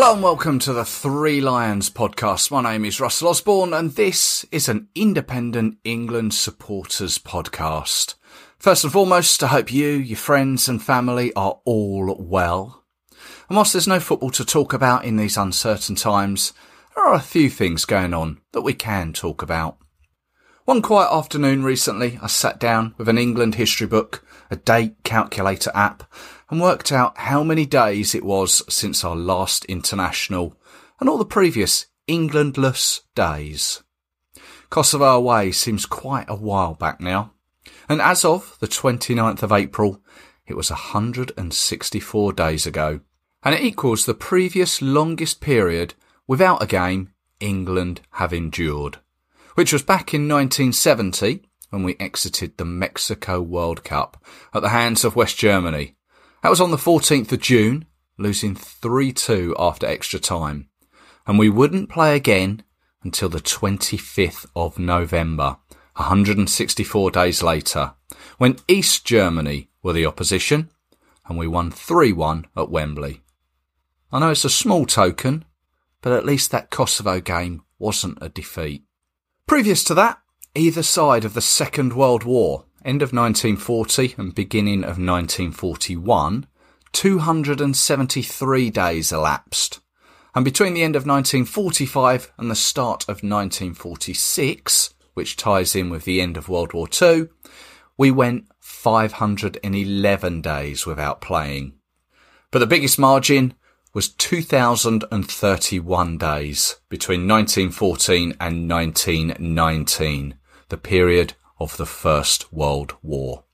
Hello and welcome to the Three Lions podcast. My name is Russell Osborne and this is an independent England supporters podcast. First and foremost, I hope you, your friends and family are all well. And whilst there's no football to talk about in these uncertain times, there are a few things going on that we can talk about. One quiet afternoon recently, I sat down with an England history book, a date calculator app, and worked out how many days it was since our last international and all the previous Englandless days. Kosovo away seems quite a while back now. And as of the 29th of April, it was 164 days ago. And it equals the previous longest period without a game England have endured. Which was back in 1970 when we exited the Mexico World Cup at the hands of West Germany that was on the 14th of June, losing 3-2 after extra time. And we wouldn't play again until the 25th of November, 164 days later, when East Germany were the opposition and we won 3-1 at Wembley. I know it's a small token, but at least that Kosovo game wasn't a defeat. Previous to that, either side of the Second World War end of 1940 and beginning of 1941, 273 days elapsed. And between the end of 1945 and the start of 1946, which ties in with the end of World War II, we went 511 days without playing. But the biggest margin was 2031 days between 1914 and 1919, the period of the First World War.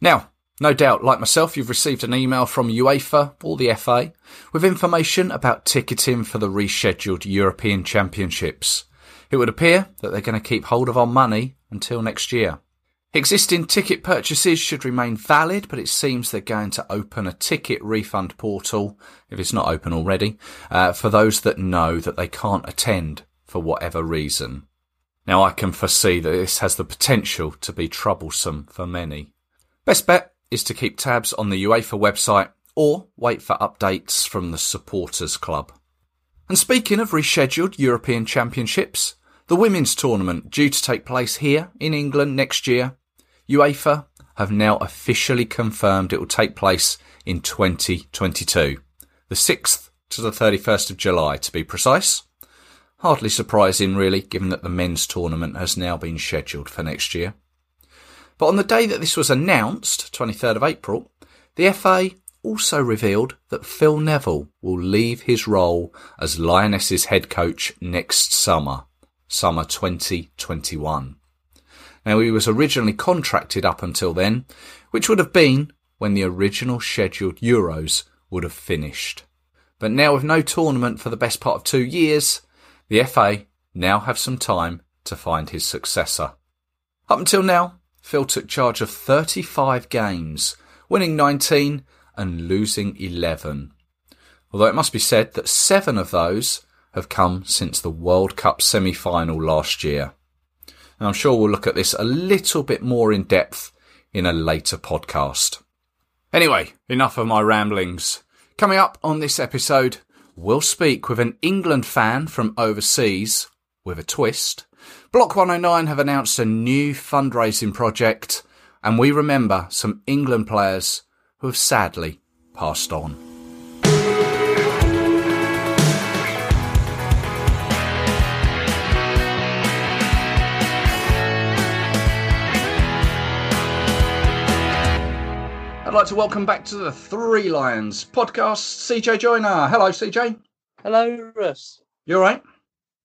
Now, no doubt, like myself, you've received an email from UEFA or the FA with information about ticketing for the rescheduled European Championships. It would appear that they're going to keep hold of our money until next year. Existing ticket purchases should remain valid, but it seems they're going to open a ticket refund portal, if it's not open already, uh, for those that know that they can't attend for whatever reason. Now I can foresee that this has the potential to be troublesome for many. Best bet is to keep tabs on the UEFA website or wait for updates from the supporters club. And speaking of rescheduled European Championships, the women's tournament due to take place here in England next year, UEFA have now officially confirmed it will take place in 2022, the 6th to the 31st of July to be precise. Hardly surprising, really, given that the men's tournament has now been scheduled for next year. But on the day that this was announced, 23rd of April, the FA also revealed that Phil Neville will leave his role as Lionesses head coach next summer, summer 2021. Now he was originally contracted up until then, which would have been when the original scheduled Euros would have finished. But now with no tournament for the best part of two years, the FA now have some time to find his successor. Up until now, Phil took charge of 35 games, winning 19 and losing 11. Although it must be said that seven of those have come since the World Cup semi-final last year. And I'm sure we'll look at this a little bit more in depth in a later podcast. Anyway, enough of my ramblings. Coming up on this episode, we'll speak with an England fan from overseas with a twist. Block 109 have announced a new fundraising project, and we remember some England players who have sadly passed on. Like to welcome back to the Three Lions podcast, CJ Joiner. Hello, CJ. Hello, Russ. You all right?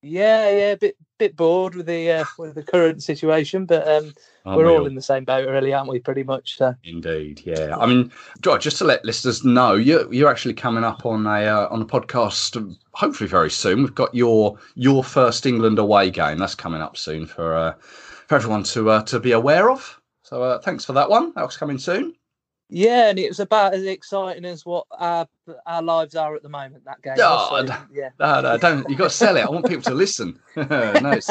Yeah, yeah, a bit bit bored with the uh, with the current situation, but um, we're all in the same boat, really, aren't we? Pretty much. So. Indeed, yeah. I mean, just to let listeners know, you're you're actually coming up on a uh, on a podcast, hopefully very soon. We've got your your first England away game that's coming up soon for. Uh, for everyone to uh, to be aware of. So uh, thanks for that one. That was coming soon. Yeah, and it was about as exciting as what our our lives are at the moment. That game. Oh, so, yeah. No, no, don't. You got to sell it. I want people to listen. no, it's,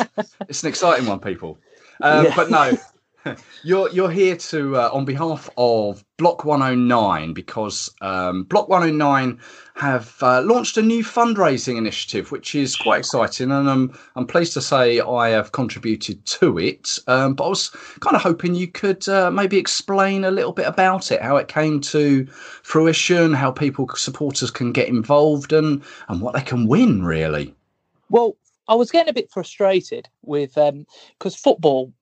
it's an exciting one, people. Um, yeah. But no, you're you're here to uh, on behalf of Block 109 because um, Block 109 have uh, launched a new fundraising initiative, which is quite exciting, and I'm I'm pleased to say I have contributed to it. Um, but I was kind of hoping you could uh, maybe explain a little bit about it, how it came to fruition, how people supporters can get involved, and and what they can win, really. Well, I was getting a bit frustrated with because um, football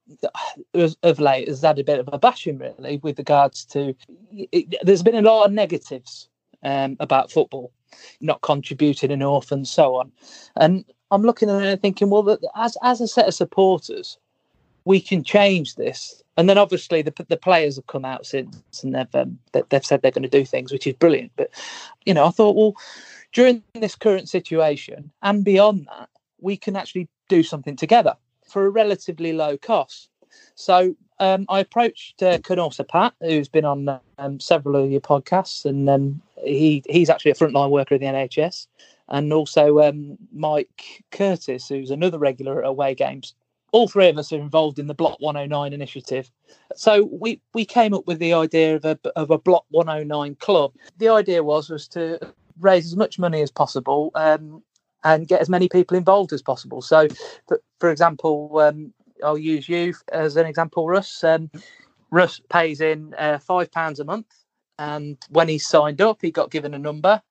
of late has had a bit of a bashing really with regards to it, there's been a lot of negatives um, about football not contributing enough and so on. And i'm looking at it and thinking well as as a set of supporters we can change this. And then obviously the, the players have come out since and they've um, they've said they're going to do things which is brilliant. But you know i thought well during this current situation and beyond that we can actually do something together for a relatively low cost. So um, I approached uh, Canorsa Pat, who's been on um, several of your podcasts, and um, he he's actually a frontline worker in the NHS, and also um, Mike Curtis, who's another regular at away games. All three of us are involved in the Block 109 initiative. So we, we came up with the idea of a, of a Block 109 club. The idea was was to raise as much money as possible um, and get as many people involved as possible. So, for, example, um, I'll use you as an example, Russ. Um, Russ pays in uh, five pounds a month, and when he signed up, he got given a number.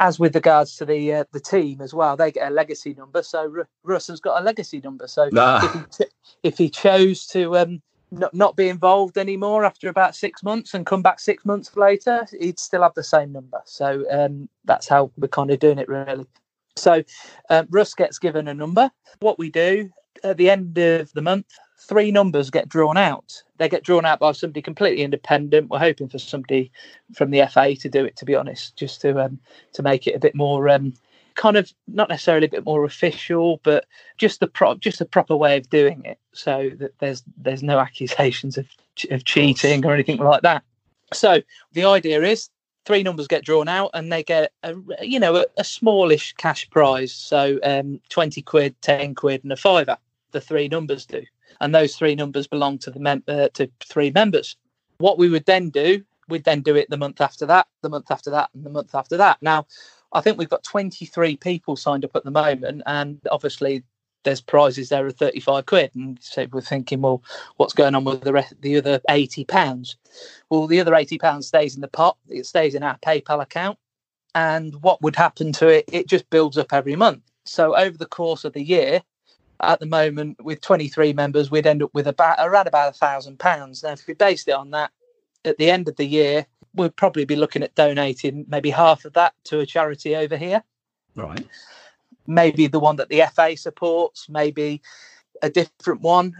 As with regards to the uh, the team as well, they get a legacy number. So R- Russ has got a legacy number. So nah. if, he t- if he chose to um, not, not be involved anymore after about six months and come back six months later, he'd still have the same number. So um, that's how we're kind of doing it, really. So um, Russ gets given a number. What we do at the end of the month, three numbers get drawn out. They get drawn out by somebody completely independent. We're hoping for somebody from the FA to do it, to be honest, just to um, to make it a bit more um, kind of not necessarily a bit more official, but just the pro- just a proper way of doing it, so that there's there's no accusations of of cheating or anything like that. So the idea is three numbers get drawn out and they get a you know a, a smallish cash prize. So um, 20 quid 10 quid and a fiver the three numbers do. And those three numbers belong to the mem- uh, to three members. What we would then do we'd then do it the month after that the month after that and the month after that. Now i think we've got 23 people signed up at the moment and obviously there's prizes there of 35 quid. And so we're thinking well what's going on with the rest the other 80 pounds? Well the other 80 pounds stays in the pot. It stays in our paypal account. And what would happen to it it just builds up every month. So over the course of the year at the moment with 23 members we'd end up with about around about a thousand pounds. Now if we based it on that at the end of the year we'd probably be looking at donating maybe half of that to a charity over here. Right maybe the one that the FA supports, maybe a different one.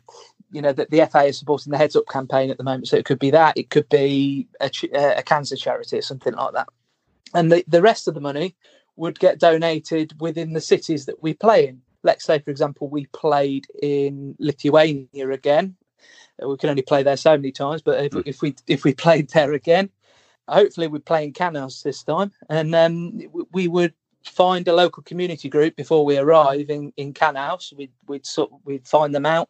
You know that the FA is supporting the Heads Up campaign at the moment, so it could be that. It could be a, a cancer charity or something like that. And the, the rest of the money would get donated within the cities that we play in. Let's say, for example, we played in Lithuania again. We can only play there so many times, but if, if we if we played there again, hopefully we'd play in Kaunas this time, and um, we would find a local community group before we arrive in in Kaunas. We'd we'd sort we'd find them out,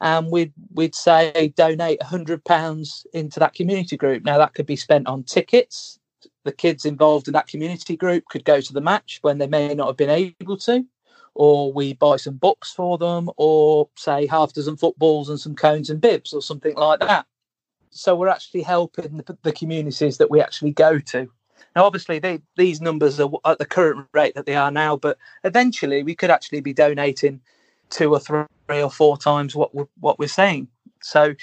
and we'd we'd say donate hundred pounds into that community group. Now that could be spent on tickets. The kids involved in that community group could go to the match when they may not have been able to, or we buy some books for them, or say half dozen footballs and some cones and bibs or something like that. So we're actually helping the, the communities that we actually go to now, obviously, they, these numbers are at the current rate that they are now, but eventually we could actually be donating two or three or four times what we're, what we're saying. So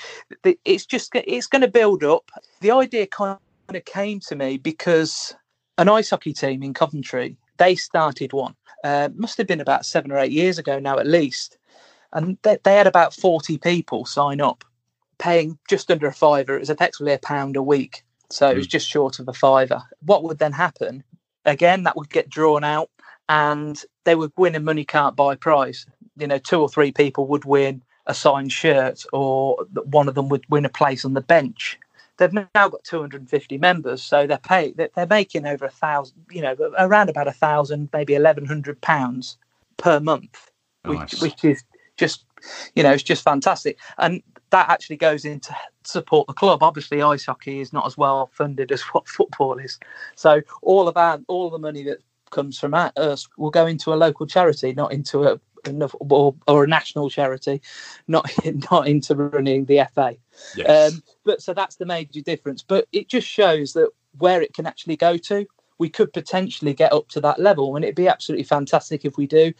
it's just it's going to build up. The idea kind of came to me because an ice hockey team in Coventry they started one. Uh, must have been about seven or eight years ago now, at least, and they, they had about forty people sign up, paying just under a fiver. It was effectively a pound a week so it was hmm. just short of a fiver. What would then happen? Again, that would get drawn out and they would win a money can't buy prize. You know, two or three people would win a signed shirt or one of them would win a place on the bench. They've now got 250 members, so they're pay they're making over a thousand, you know, around about a thousand, maybe 1100 pounds per month, Nice. which, which is just, you know, it's just fantastic. And that actually goes into support the club. Obviously, ice hockey is not as well funded as what football is, so all of our all the money that comes from us will go into a local charity, not into a or, or a national charity, not not into running the FA. Yes. Um, but so that's the major difference. But it just shows that where it can actually go to, we could potentially get up to that level, and it'd be absolutely fantastic if we do.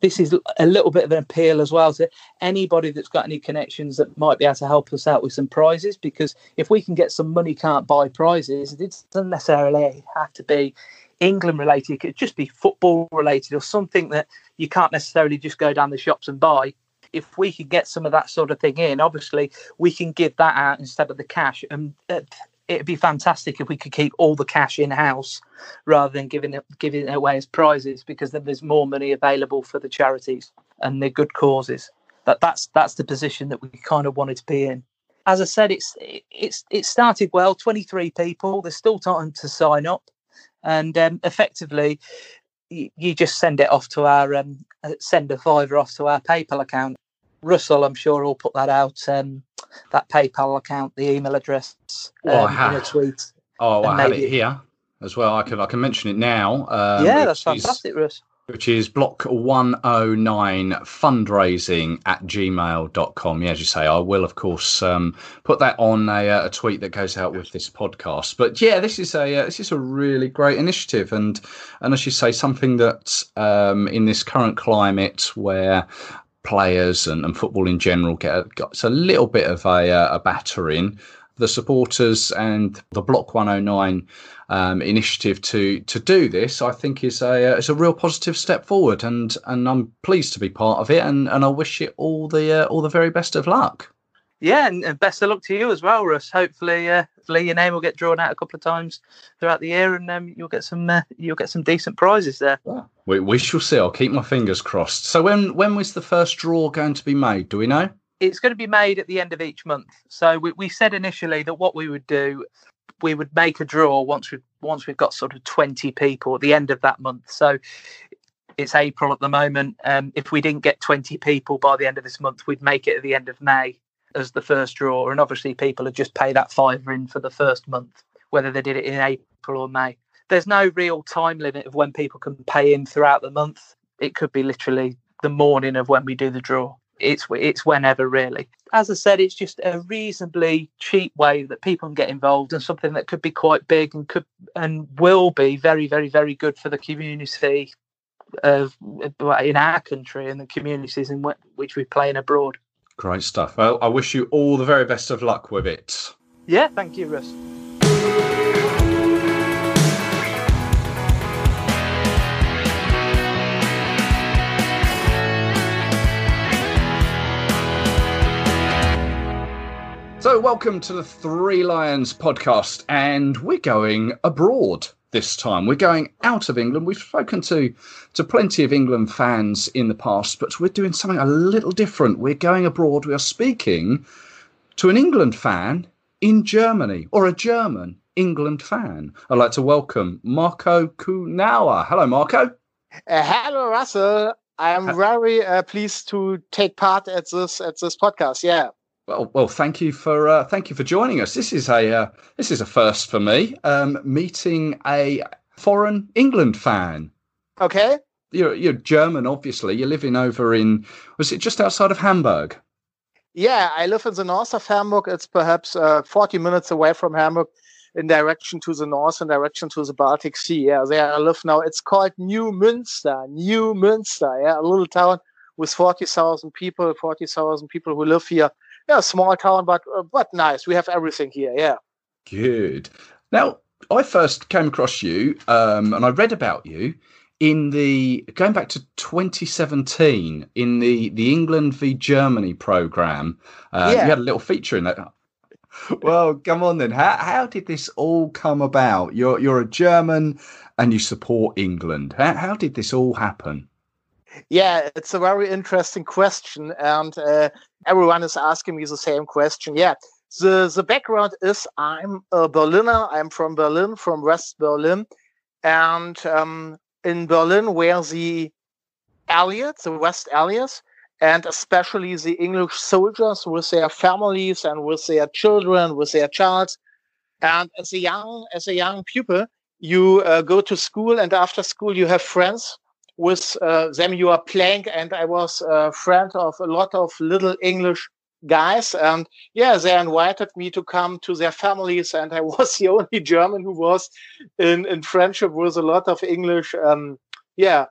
This is a little bit of an appeal as well to anybody that's got any connections that might be able to help us out with some prizes. Because if we can get some money can't buy prizes, it doesn't necessarily have to be England related. It could just be football related or something that you can't necessarily just go down the shops and buy. If we could get some of that sort of thing in, obviously we can give that out instead of the cash, and uh, it'd be fantastic if we could keep all the cash in house rather than giving it giving it away as prizes, because then there's more money available for the charities and the good causes. That that's that's the position that we kind of wanted to be in. As I said, it's it's it started well. Twenty three people. There's still time to sign up, and um, effectively you, you just send it off to our um, uh, send a fiver off to our PayPal account. Russell, I'm sure, will put that out. Um, that PayPal account, the email address, um, Oh, I in a have. tweet. oh, I have it here as well. I can I can mention it now. Um, yeah, that's which is- fantastic, Russ. which is block 109 fundraising at gmail.com. Yeah, as you say, I will, of course, um, put that on a, uh, a tweet that goes out with this podcast. But yeah, this is a uh, this is a really great initiative, and and as you say, something that um, in this current climate where players and, and football in general get a, got a little bit of a, uh, a battering. The supporters and the Block 109 um, initiative to to do this, I think, is a uh, a real positive step forward, and and I'm pleased to be part of it, and, and I wish it all the uh, all the very best of luck. Yeah, and, best of luck to you as well, Russ. Hopefully, uh, hopefully your name will get drawn out a couple of times throughout the year, and um, you'll get some uh, you'll get some decent prizes there. We, we shall see. I'll keep my fingers crossed. So when when was the first draw going to be made? Do we know? It's going to be made at the end of each month. So we, we said initially that what we would do, we would make a draw once we once we've got sort of twenty people at the end of that month. So it's April at the moment. Um, if we didn't get twenty people by the end of this month, we'd make it at the end of May as the first draw. And obviously, people would just paid that fiver in for the first month, whether they did it in April or May. There's no real time limit of when people can pay in throughout the month. It could be literally the morning of when we do the draw. It's it's whenever really. As I said, it's just a reasonably cheap way that people can get involved in something that could be quite big and could and will be very very very good for the community of in our country and the communities in which we play in abroad. Great stuff. Well, I wish you all the very best of luck with it. Yeah, thank you, Russ. So, welcome to the Three Lions podcast, and we're going abroad this time. We're going out of England. We've spoken to to plenty of England fans in the past, but we're doing something a little different. We're going abroad. We are speaking to an England fan in Germany, or a German England fan. I'd like to welcome Marco Kühnauer. Hello, Marco. Uh, hello, Russell. I am very uh, pleased to take part at this at this podcast. Yeah. Well, well, thank you for uh, thank you for joining us. This is a uh, this is a first for me. Um, meeting a foreign England fan. Okay. You're you're German, obviously. You're living over in was it just outside of Hamburg? Yeah, I live in the north of Hamburg. It's perhaps uh, 40 minutes away from Hamburg, in direction to the north, in direction to the Baltic Sea. Yeah, there I live now. It's called Neumünster. New Münster. Yeah, a little town with 40,000 people. 40,000 people who live here. Yeah, small town, but uh, but nice. We have everything here. Yeah. Good. Now, I first came across you, um, and I read about you in the going back to 2017 in the the England v Germany program. Uh, Yeah. You had a little feature in that. Well, come on then. How how did this all come about? You're you're a German and you support England. How how did this all happen? Yeah, it's a very interesting question, and uh, everyone is asking me the same question. Yeah, the the background is I'm a Berliner. I'm from Berlin, from West Berlin, and um, in Berlin, where the Allies, the West Allies, and especially the English soldiers with their families and with their children, with their childs, and as a young as a young pupil, you uh, go to school, and after school, you have friends with uh, them you are playing and i was a friend of a lot of little english guys and yeah they invited me to come to their families and i was the only german who was in, in friendship with a lot of english um, yeah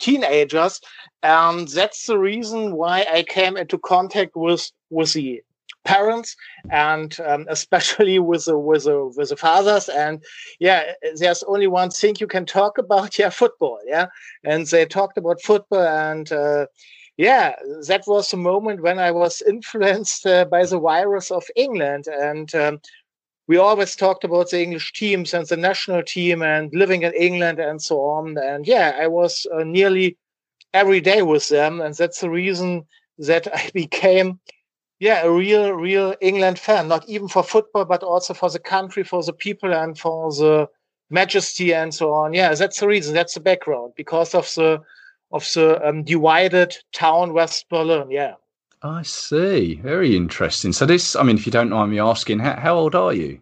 teenagers and that's the reason why i came into contact with with the parents and um, especially with the with the with the fathers. And yeah there's only one thing you can talk about yeah football yeah? And they talked about football and uh, yeah that was the moment when i was influenced uh, by the virus of england. And um, we always talked about the english teams and the national team and living in england and so on. And yeah i was uh, nearly every day with them. And that's the reason that i became yeah, a real, real England fan, not even for football, but also for the country, for the people, and for the majesty and so on. Yeah, that's the reason. That's the background because of the of the um, divided town West Berlin. Yeah. I see. Very interesting. So this, I mean, if you don't mind me asking, how, how old are you?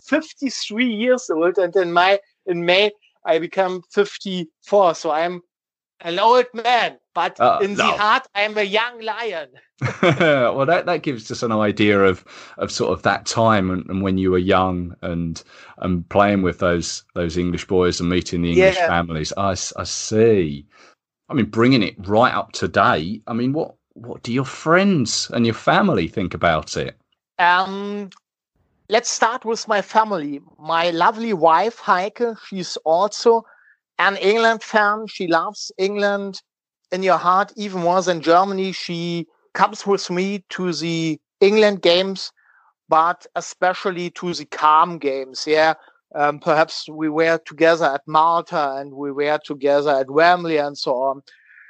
Fifty-three years old, and in my in May I become fifty-four. So I'm an old man, but uh, in no. the heart, I'm a young lion. well, that, that gives us an idea of, of sort of that time and, and, when you were young and and playing with those those English boys and meeting the English yeah. families. I, I see. I mean, bringing it right up to date. I mean, what what do your friends and your family think about it? Um, let's start with my family. My lovely wife Heike. She's also an England fan. She loves England in your heart even more than Germany. She comes with me to the England games, but especially to the calm games. Yeah. Um, perhaps we were together at Malta and we were together at Wembley and so on.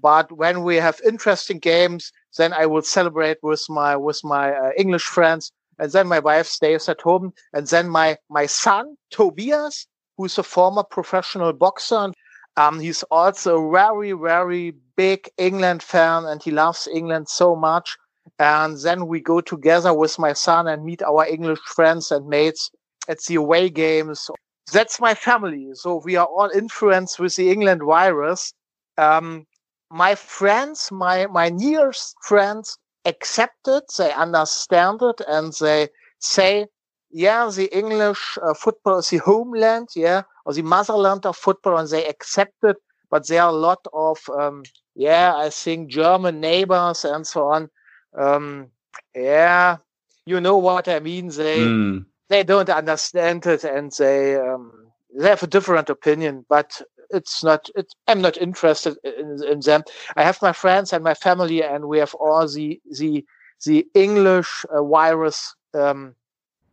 But when we have interesting games, then I will celebrate with my with my uh, English friends, and then my wife stays at home, and then my my son Tobias, who's a former professional boxer. Um, he's also a very, very big England fan and he loves England so much. And then we go together with my son and meet our English friends and mates at the away games. That's my family. So we are all influenced with the England virus. Um, my friends, my, my nearest friends accept it. They understand it and they say, yeah, the English uh, football is the homeland, yeah, or the motherland of football, and they accept it. But there are a lot of, um, yeah, I think German neighbors and so on. Um, yeah, you know what I mean. They mm. they don't understand it, and they um, they have a different opinion. But it's not. It's, I'm not interested in, in them. I have my friends and my family, and we have all the the the English uh, virus um,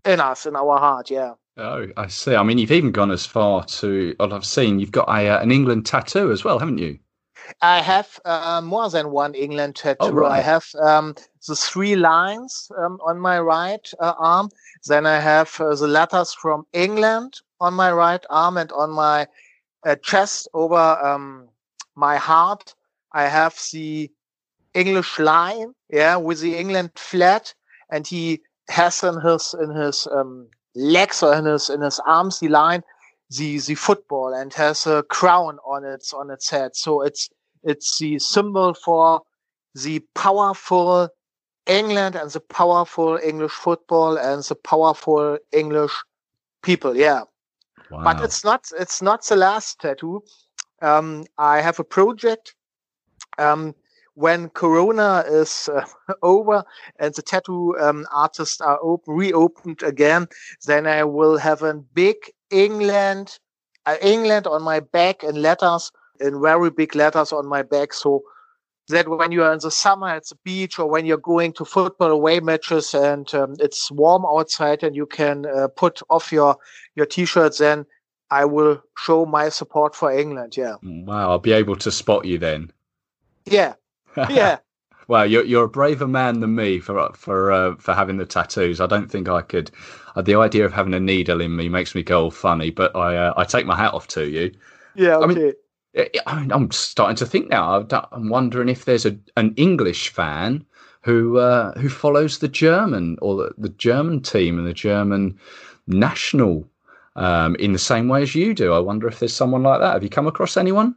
in us, in our heart. Yeah. Oh, I see. I mean, you've even gone as far to. Well, I've seen you've got a uh, an England tattoo as well, haven't you? I have uh, more than one England tattoo. Oh, right. I have um, the three lines um, on my right uh, arm. Then I have uh, the letters from England on my right arm and on my uh, chest over um, my heart. I have the English line, yeah, with the England flag, and he has in his in his um, legs or in his in his arms the line the the football and has a crown on its on its head. So it's it's the symbol for the powerful England and the powerful English football and the powerful English people. Yeah. Wow. But it's not it's not the last tattoo. Um, I have a project um, when Corona is uh, over and the tattoo um, artists are open, reopened again, then I will have a big England, uh, England on my back in letters, in very big letters on my back. So that when you are in the summer at the beach or when you're going to football away matches and um, it's warm outside and you can uh, put off your your t-shirts, then I will show my support for England. Yeah. Wow, I'll be able to spot you then. Yeah, yeah. well, you're you're a braver man than me for for uh, for having the tattoos. I don't think I could. Uh, the idea of having a needle in me makes me go all funny, but I uh, I take my hat off to you. Yeah, okay. I mean, I mean, I'm starting to think now. I'm wondering if there's a an English fan who uh, who follows the German or the, the German team and the German national um, in the same way as you do. I wonder if there's someone like that. Have you come across anyone?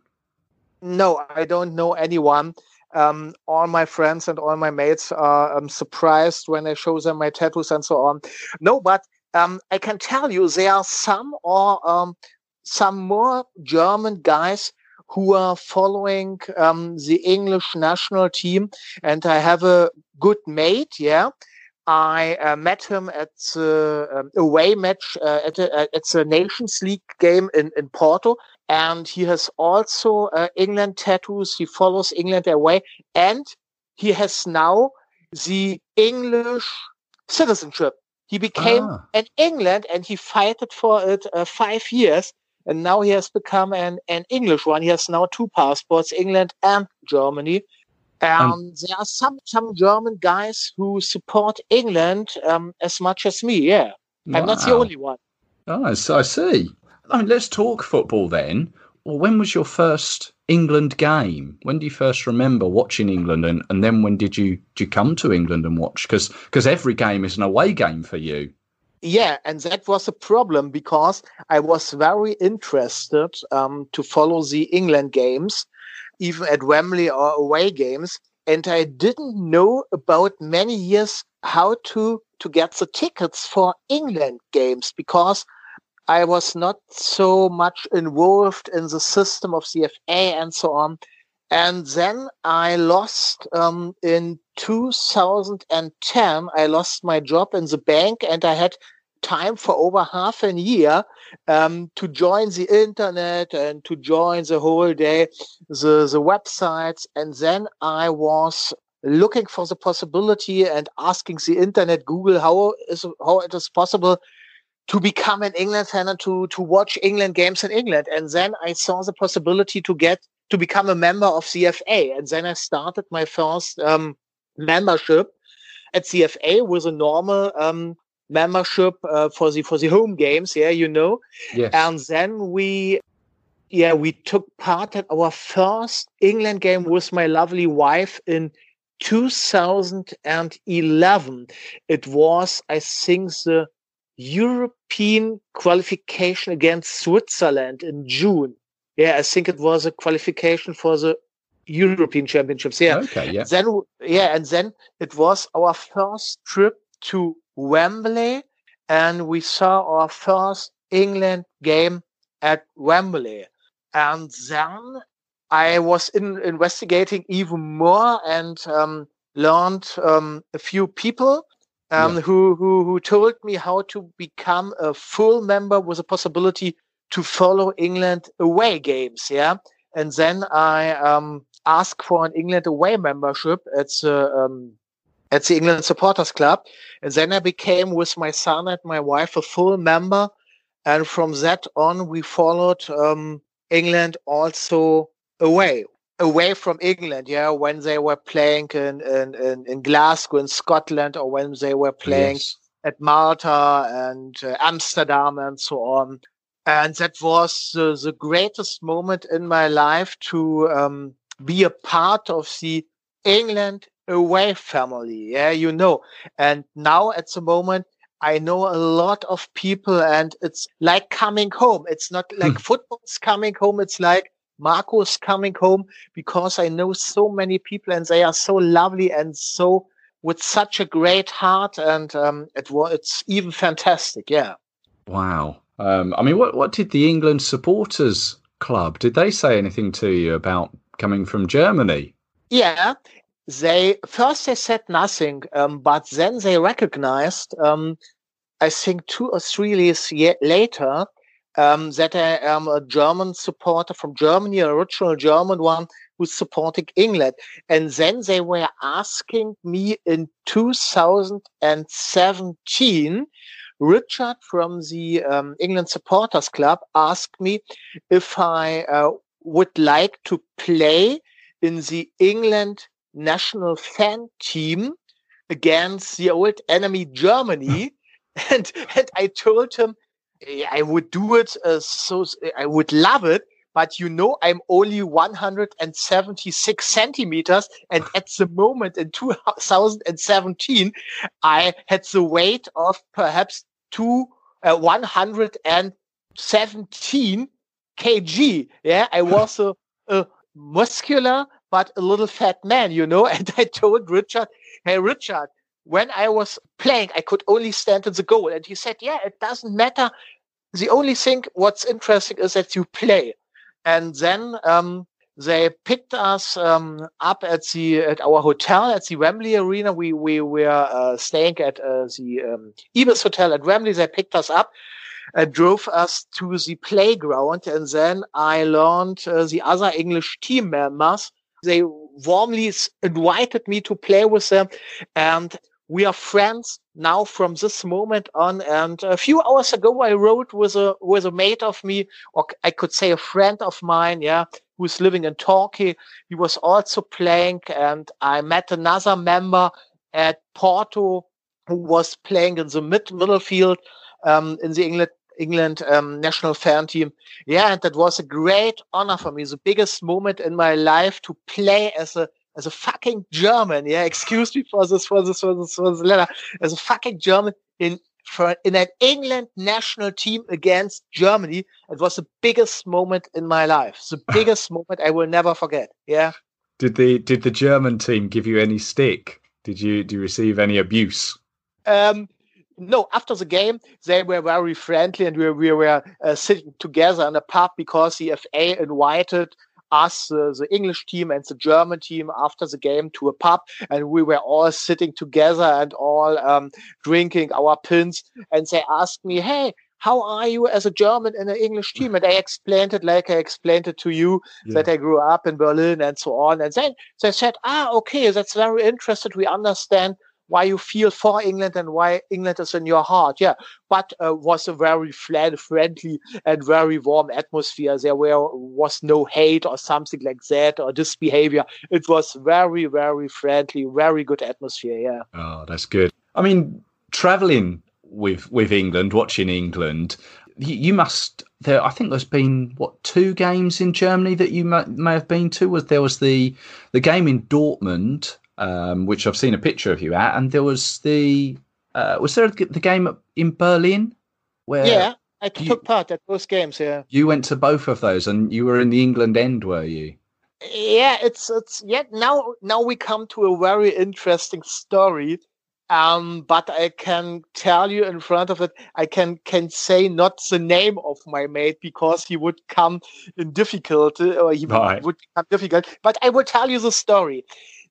No, I don't know anyone. Um, all my friends and all my mates are um, surprised when I show them my tattoos and so on. No, but um, I can tell you there are some or um, some more German guys who are following um, the English national team, and I have a good mate. Yeah, I uh, met him at the um, away match uh, at a, at the Nations League game in in Porto, and he has also uh, England tattoos. He follows England away, and he has now the English citizenship. He became ah. an England, and he fought for it uh, five years and now he has become an, an English one. He has now two passports, England and Germany. And um, there are some some German guys who support England um, as much as me. Yeah, wow. I'm not the only one. Oh, I see. I mean, let's talk football then. Well, when was your first England game? When do you first remember watching England, and, and then when did you did you come to England and watch? Because because every game is an away game for you. Yeah, and that was a problem because I was very interested um, to follow the England games, even at Wembley or away games, and I didn't know about many years how to to get the tickets for England games because I was not so much involved in the system of CFA and so on. And then I lost um, in 2010, I lost my job in the bank and I had time for over half a year um, to join the internet and to join the whole day the, the websites. And then I was looking for the possibility and asking the internet, Google, how is how it is possible to become an England fan and to to watch England games in England. And then I saw the possibility to get to become a member of CFA. And then I started my first um, membership at CFA with a normal um, membership uh, for the for the home games. Yeah, you know. Yes. And then we, yeah, we took part at our first England game with my lovely wife in 2011. It was, I think, the European qualification against Switzerland in June. Yeah, I think it was a qualification for the European Championships. Yeah. Okay. Yeah. Then yeah, and then it was our first trip to Wembley, and we saw our first England game at Wembley. And then I was in, investigating even more and um, learned um, a few people um, yeah. who, who who told me how to become a full member with a possibility to follow England away games. Yeah, and then I um, asked for an England away membership. It's a um, at the England Supporters Club. And then I became, with my son and my wife, a full member. And from that on, we followed um, England also away, away from England. Yeah, when they were playing in, in, in, in Glasgow, in Scotland, or when they were playing yes. at Malta and uh, Amsterdam and so on. And that was uh, the greatest moment in my life to um, be a part of the England away family. Yeah, you know. And now at the moment, I know a lot of people and it's like coming home. It's not like hmm. football's coming home. It's like Marco's coming home because I know so many people and they are so lovely and so with such a great heart. And um, it was, it's even fantastic. Yeah. Wow. Um, I mean, what, what did the England supporters club, did they say anything to you about coming from Germany? Yeah, they first they said nothing, um, but then they recognized, um, I think two or three years later, um, that I am a German supporter from Germany, a original German one who's supporting England. And then they were asking me in 2017, Richard from the um, England Supporters Club asked me if I uh, would like to play in the England national fan team against the old enemy Germany. and, and I told him I would do it. Uh, so I would love it. But you know, I'm only 176 centimeters. And at the moment in 2017, I had the weight of perhaps two, uh, 117 kg. Yeah. I was a, a muscular, but a little fat man, you know. And I told Richard, Hey, Richard, when I was playing, I could only stand in the goal. And he said, Yeah, it doesn't matter. The only thing what's interesting is that you play. And then um, they picked us um, up at the at our hotel at the Wembley Arena. We we were uh, staying at uh, the um, Ibis Hotel at Wembley. They picked us up and drove us to the playground. And then I learned uh, the other English team members. They warmly invited me to play with them. And we are friends now from this moment on. And a few hours ago, I wrote with a with a mate of me, or I could say a friend of mine, yeah, who's living in Turkey. He was also playing, and I met another member at Porto who was playing in the mid middle field um, in the England England um, national fan team. Yeah, and that was a great honor for me. The biggest moment in my life to play as a as a fucking German, yeah, excuse me for this, for this, for this, for this letter, as a fucking German in for in an England national team against Germany. It was the biggest moment in my life. The biggest moment I will never forget. Yeah. Did the did the German team give you any stick? Did you do you receive any abuse? Um, no, after the game, they were very friendly and we, we were uh, sitting together in a pub because the FA invited us, uh, the English team and the German team, after the game to a pub, and we were all sitting together and all um, drinking our pins. And they asked me, "Hey, how are you as a German in an English team? And I explained it like I explained it to you yeah. that I grew up in Berlin and so on. And then they said, ah, okay, that's very interesting. We understand why you feel for England and why England is in your heart. Yeah, but uh, was a very flat, friendly and very warm atmosphere. There were was no hate or something like that or disbehavior. It was very, very friendly, very good atmosphere. Yeah. Oh, that's good. I mean, traveling with with England, watching England, you, you must. There, I think there's been what two games in Germany that you may, may have been to. Was there was the the game in Dortmund um, which I've seen a picture of you at, and there was the uh, was there the game in Berlin where yeah I you, took part at both games. Yeah, you went to both of those, and you were in the England end, were you? Yeah, it's it's yeah. Now now we come to a very interesting story. Um, but I can tell you in front of it, I can can say not the name of my mate because he would come in difficulty or he right. would become difficult. But I will tell you the story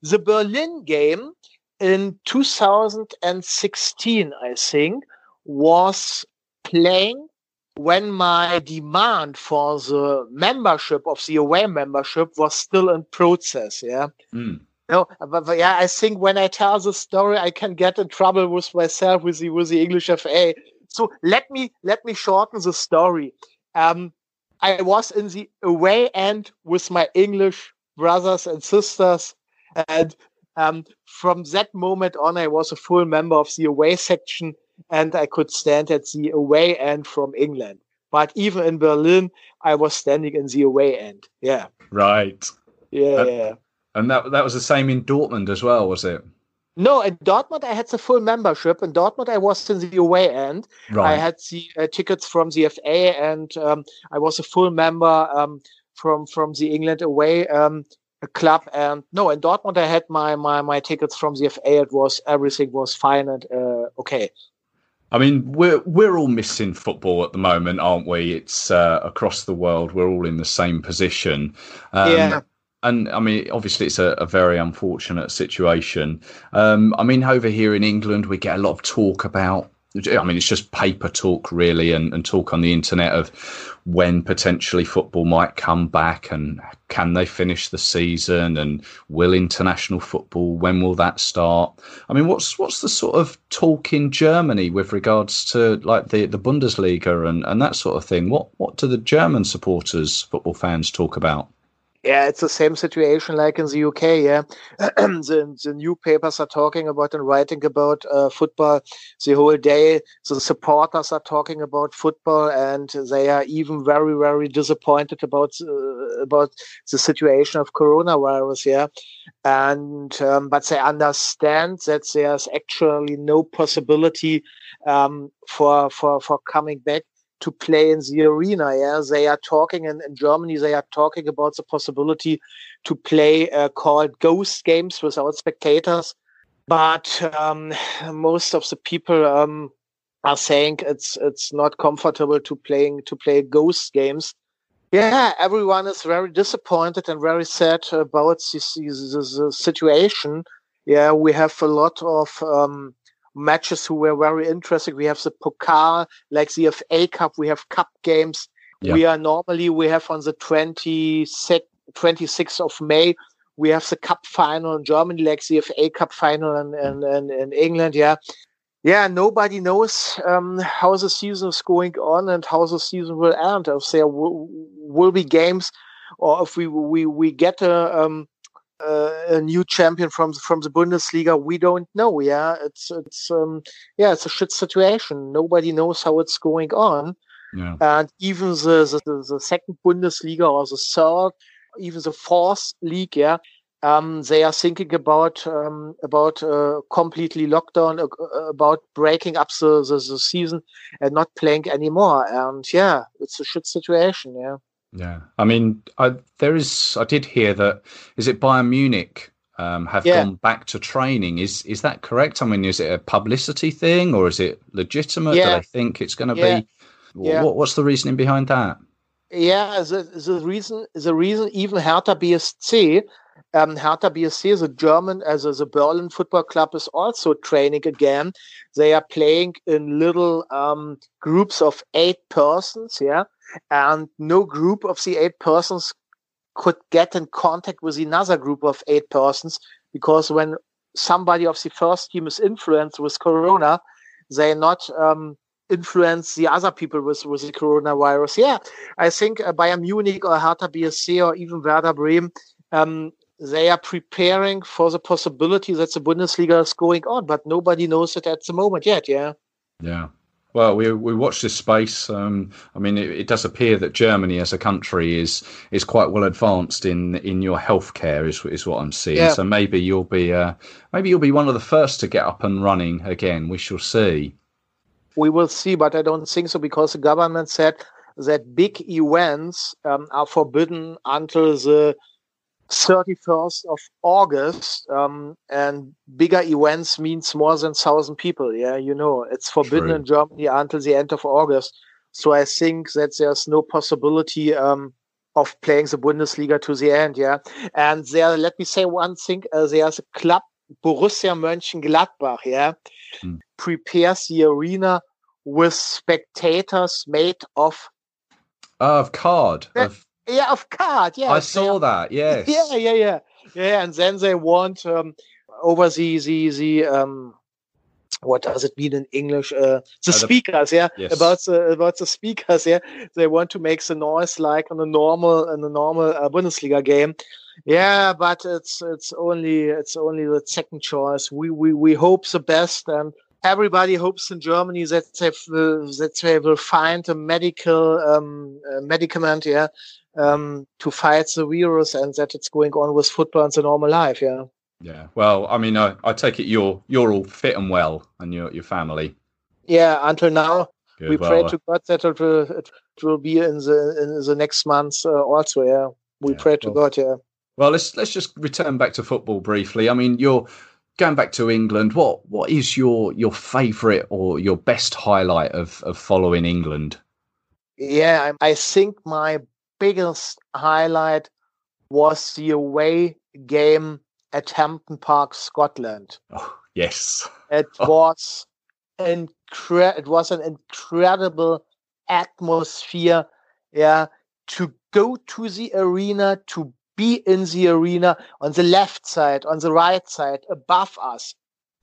the Berlin game in 2016, I think, was playing when my demand for the membership of the away membership was still in process. Yeah. Mm. No, but, but, yeah, I think when I tell the story, I can get in trouble with myself with the with the English FA. So let me let me shorten the story. Um, I was in the away end with my English brothers and sisters and um, from that moment on, I was a full member of the away section and I could stand at the away end from England. But even in Berlin, I was standing in the away end. Yeah. Right. Yeah, and, yeah. And that that was the same in Dortmund as well, was it? No, in Dortmund I had the full membership. In Dortmund I was in the away end. Right. I had the uh, tickets from the FA, and um, I was a full member um, from from the England away um, club. And no, in Dortmund, I had my my my tickets from the FA. It was everything was fine and uh, okay. I mean, we're we're all missing football at the moment, aren't we? It's uh, across the world. We're all in the same position. Um, yeah. And I mean, obviously, it's a, a very unfortunate situation. Um, I mean, over here in England, we get a lot of talk about I mean, it's just paper talk, really, and, and talk on the internet of when potentially football might come back and can they finish the season and will international football when will that start? I mean what's what's the sort of talk in germany with regards to like the the bundesliga and and that sort of thing? What what do the german supporters football fans talk about Yeah, it's the same situation like in the UK. Yeah, the, the newspapers are talking about and writing about uh, football the whole day. The supporters are talking about football, and they are even very, very disappointed about uh, about the situation of coronavirus. Yeah, and um, but they understand that there's actually no possibility um, for for for coming back to play in the arena. Yeah, they are talking in, in Germany. They are talking about the possibility to play uh, called ghost games without spectators. But um, most of the people um, are saying it's it's not comfortable to playing to play ghost games. Yeah, everyone is very disappointed and very sad about this, this, this situation. Yeah, we have a lot of um, matches who were very interesting. We have the Pokal, like the FA Cup. We have cup games. Yeah. We are normally we have on the 26th, 26th of May. We have the cup final in Germany, like the FA Cup final in, in, in, England. Yeah, yeah. Nobody knows um, how the season is going on and how the season will end. If there will, will be games, or if we we we get a um, a new champion from from the Bundesliga. We don't know. Yeah, it's it's um, yeah, it's a shit situation. Nobody knows how it's going on. Yeah. And even the, the, the second Bundesliga or the third, even the fourth league, yeah, um, they are thinking about um, about uh, completely lockdown, uh, about breaking up the, the, the season and not playing anymore. And yeah, it's a shit situation. Yeah. Yeah, I mean, I, there is. I did hear that. Is it Bayern Munich um, have yeah. gone back to training? Is is that correct? I mean, is it a publicity thing or is it legitimate? Yeah. Do they think it's going to yeah. be? Yeah. What, what's the reasoning behind that? Yeah, the, the reason the reason even Hertha BSC, um, Hertha BSC, the German as a, the Berlin football club, is also training again. They are playing in little um, groups of eight persons. Yeah, and no group of the eight persons could get in contact with another group of eight persons because when somebody of the first team is influenced with corona, they not um, influence the other people with, with the coronavirus. Yeah, I think uh, Bayern Munich or Hertha BSC or even Werder Bremen, um, they are preparing for the possibility that the Bundesliga is going on, but nobody knows it at the moment yet. Yeah. Yeah. Well, we we watch this space. Um, I mean, it, it, does appear that Germany as a country is is quite well advanced in in your healthcare. Is is what I'm seeing. Yeah. So maybe you'll be uh, maybe you'll be one of the first to get up and running again. We shall see. We will see, but I don't think so because the government said that big events um, are forbidden until the 31st of August, um, and bigger events means more than thousand people. Yeah, you know, it's forbidden True. in Germany until the end of August. So I think that there's no possibility um, of playing the Bundesliga to the end. Yeah, and there, let me say one thing: uh, there's a club, Borussia Mönchengladbach. Yeah, hmm. prepares the arena with spectators made of of card of yeah, of card. Yeah, I saw that. Yes. Yeah, yeah, yeah, yeah. And then they want um, over the the the um, what does it mean in English? Uh, the uh, speakers, yeah, yes. about the about the speakers, yeah. They want to make the noise like on a normal in a normal uh, Bundesliga game. Yeah, but it's it's only it's only the second choice. We we we hope the best, and everybody hopes in Germany that they will, that they will find a medical um, a medicament, yeah, um, to fight the virus and that it's going on with football and the normal life. Yeah. Yeah. Well, I mean, I, I take it you're you're all fit and well, and your your family. Yeah. Until now, Good. we well, pray uh, to God that it will it will be in the in the next month uh, also. Yeah. We yeah, pray to God. Yeah. Well, let's let's just return back to football briefly. I mean, you're going back to England. What what is your your favourite or your best highlight of of following England? Yeah, I, I think my biggest highlight was the away game at Hampden Park, Scotland. Oh, yes. It was incre- it was an incredible atmosphere. Yeah, to go to the arena, to be in the arena on the left side, on the right side, above us.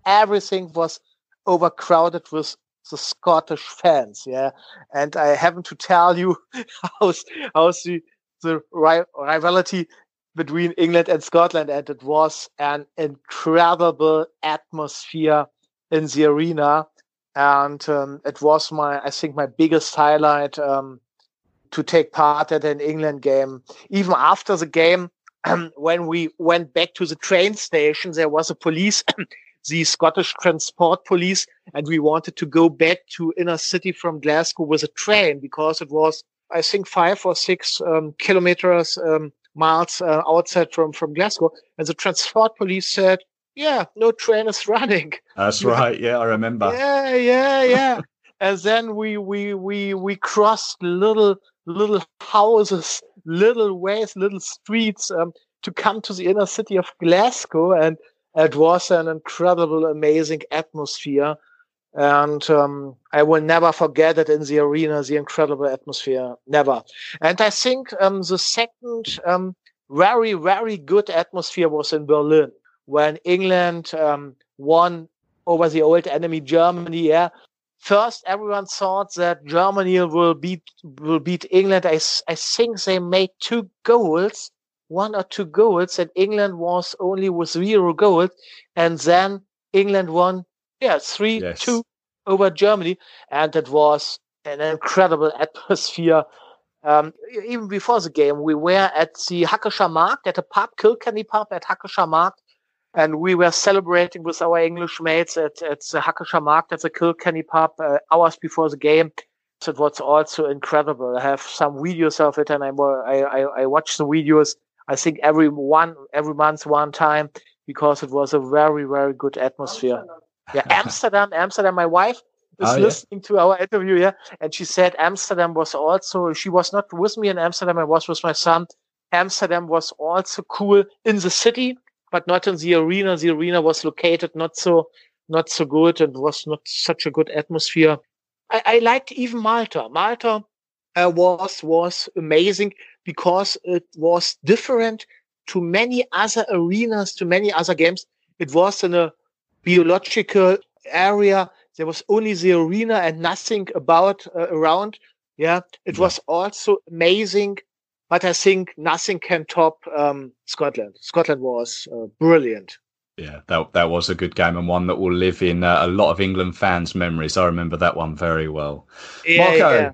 Everything was overcrowded with the Scottish fans, yeah. And I haven't to tell you how how's the the rivalry between England and Scotland, and it was an incredible atmosphere in the arena. And um, it was my, I think, my biggest highlight um, to take part at an England game. Even after the game, when we went back to the train station, there was a police, the Scottish Transport Police, and we wanted to go back to inner city from Glasgow with a train because it was, I think, five or six um, kilometers um, miles uh, outside from from Glasgow. And the Transport Police said, "Yeah, no train is running." That's right. Yeah, I remember. Yeah, yeah, yeah. And then we we we we crossed little little houses, little ways, little streets um, to come to the inner city of Glasgow, and it was an incredible, amazing atmosphere. And um, I will never forget it in the arena, the incredible atmosphere, never. And I think um, the second um, very, very good atmosphere was in Berlin when England um, won over the old enemy Germany. Yeah, first everyone thought that Germany will beat will beat England. I, I think they made two goals, one or two goals, and England was only with zero goals, and then England won, yeah, three yes. two over Germany, and it was an incredible atmosphere. Um, even before the game, we were at the Hackescher Markt at a pub, Kilkenny pub at Hackescher Markt, and we were celebrating with our English mates at, at the Hackescher Markt at the Kilkenny pub uh, hours before the game. So it was also incredible. I have some videos of it, and I I, I watch the videos. I think every one every month one time because it was a very very good atmosphere. Yeah, Amsterdam, Amsterdam. My wife is oh, listening yeah? to our interview, yeah, and she said Amsterdam was also. She was not with me in Amsterdam. I was with my son. Amsterdam was also cool in the city but not in the arena. The arena was located not so not so good and was not such a good atmosphere. I, I liked even Malta. Malta uh, was was amazing because it was different to many other arenas, to many other games. It was in a biological area. There was only the arena and nothing about uh, around. Yeah, it yeah. was also amazing but I think nothing can top um, Scotland. Scotland was uh, brilliant. Yeah, that that was a good game and one that will live in uh, a lot of England fans' memories. I remember that one very well. Yeah, Marco, yeah.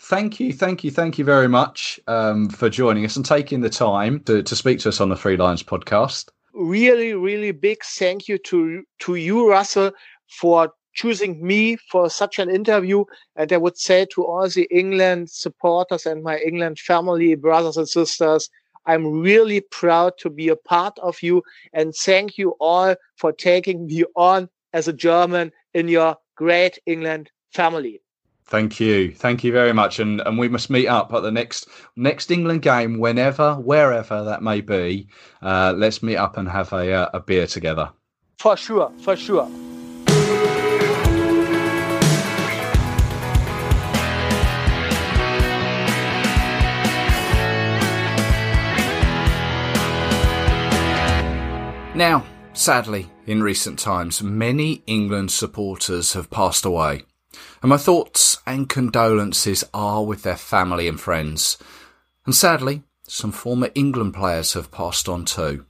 thank you, thank you, thank you very much um, for joining us and taking the time to, to speak to us on the Three Lions podcast. Really, really big thank you to to you, Russell, for choosing me for such an interview. And I would say to all the England supporters and my England family, brothers and sisters, I'm really proud to be a part of you. And thank you all for taking me on as a German in your great England family. Thank you, thank you very much, and and we must meet up at the next next England game, whenever, wherever that may be. Uh, let's meet up and have a uh, a beer together. For sure, for sure. Now, sadly, in recent times, many England supporters have passed away, and my thoughts and condolences are with their family and friends. And sadly, some former England players have passed on too.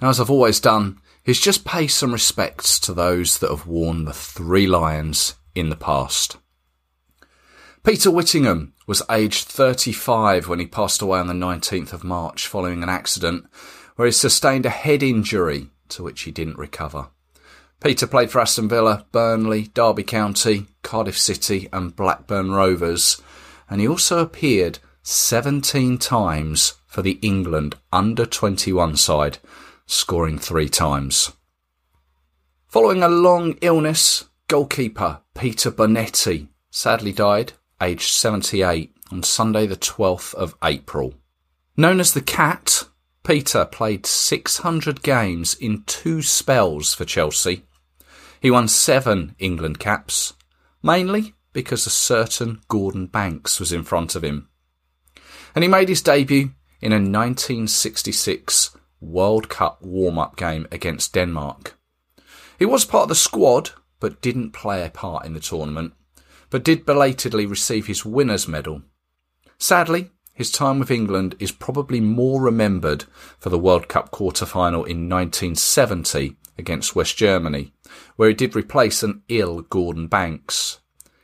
Now, as I've always done, is just pay some respects to those that have worn the three lions in the past. Peter Whittingham was aged 35 when he passed away on the 19th of March following an accident where he sustained a head injury to which he didn't recover. Peter played for Aston Villa, Burnley, Derby County, Cardiff City, and Blackburn Rovers, and he also appeared 17 times for the England under 21 side, scoring three times. Following a long illness, goalkeeper Peter Bonetti sadly died, aged 78, on Sunday, the 12th of April. Known as the Cat, Peter played 600 games in two spells for Chelsea. He won seven England caps, mainly because a certain Gordon Banks was in front of him. And he made his debut in a 1966 World Cup warm up game against Denmark. He was part of the squad, but didn't play a part in the tournament, but did belatedly receive his winner's medal. Sadly, his time with England is probably more remembered for the World Cup quarter final in 1970 against West Germany, where he did replace an ill Gordon Banks.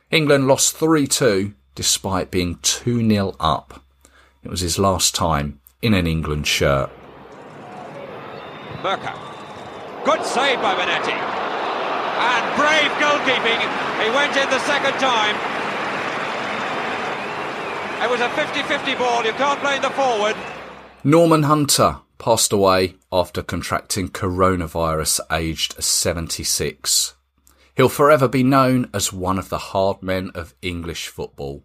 England lost 3-2 despite being 2-0 up. It was his last time in an England shirt. Murka. Good save by Bonetti. And brave goalkeeping. He went in the second time. It was a 50-50 ball. You can't blame the forward. Norman Hunter passed away after contracting coronavirus aged 76. He'll forever be known as one of the hard men of English football.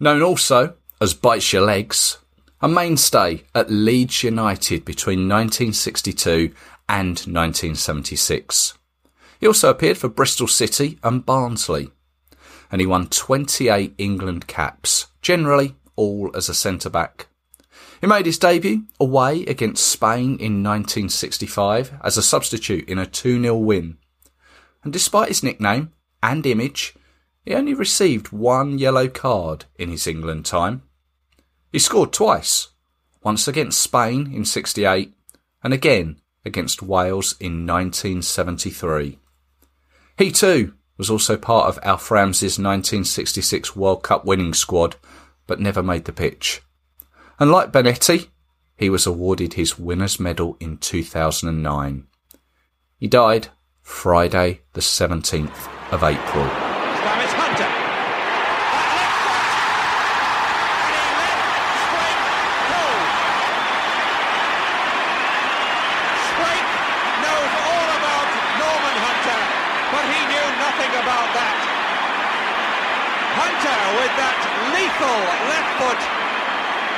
Known also as Bites Your Legs, a mainstay at Leeds United between 1962 and 1976. He also appeared for Bristol City and Barnsley, and he won 28 England caps, generally all as a centre back. He made his debut away against Spain in 1965 as a substitute in a 2-0 win. And despite his nickname and image, he only received one yellow card in his England time. He scored twice, once against Spain in 68 and again against Wales in 1973. He too was also part of Alf Ramsey's 1966 World Cup winning squad, but never made the pitch. And like Bonetti, he was awarded his winner's medal in 2009. He died Friday, the 17th of April. Now it's Hunter. Sprake knows all about Norman Hunter, but he knew nothing about that. Hunter with that lethal left foot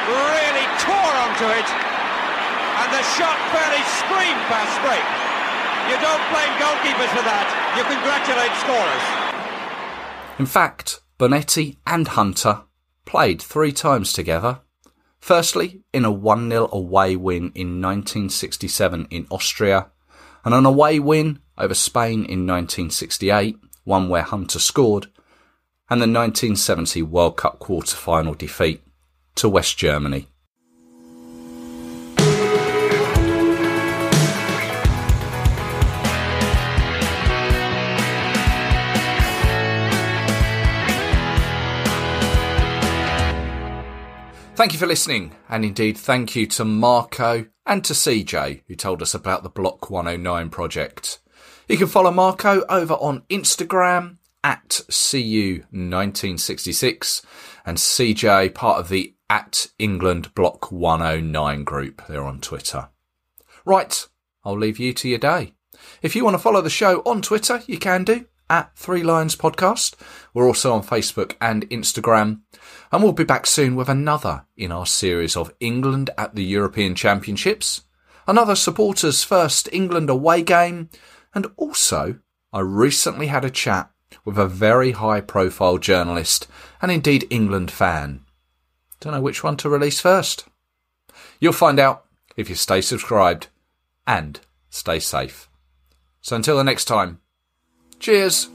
really tore onto it, and the shot fairly screamed past Sprake. You don't blame goalkeepers for that. You congratulate scorers. In fact, Bonetti and Hunter played three times together. Firstly, in a 1 0 away win in 1967 in Austria, and an away win over Spain in 1968, one where Hunter scored, and the 1970 World Cup quarter final defeat to West Germany. Thank you for listening, and indeed thank you to Marco and to CJ who told us about the Block 109 project. You can follow Marco over on Instagram at CU1966 and CJ part of the at England Block 109 group. They're on Twitter. Right, I'll leave you to your day. If you want to follow the show on Twitter, you can do at Three Lions Podcast. We're also on Facebook and Instagram. And we'll be back soon with another in our series of England at the European Championships, another supporters first England away game, and also I recently had a chat with a very high profile journalist and indeed England fan. Don't know which one to release first. You'll find out if you stay subscribed and stay safe. So until the next time, cheers.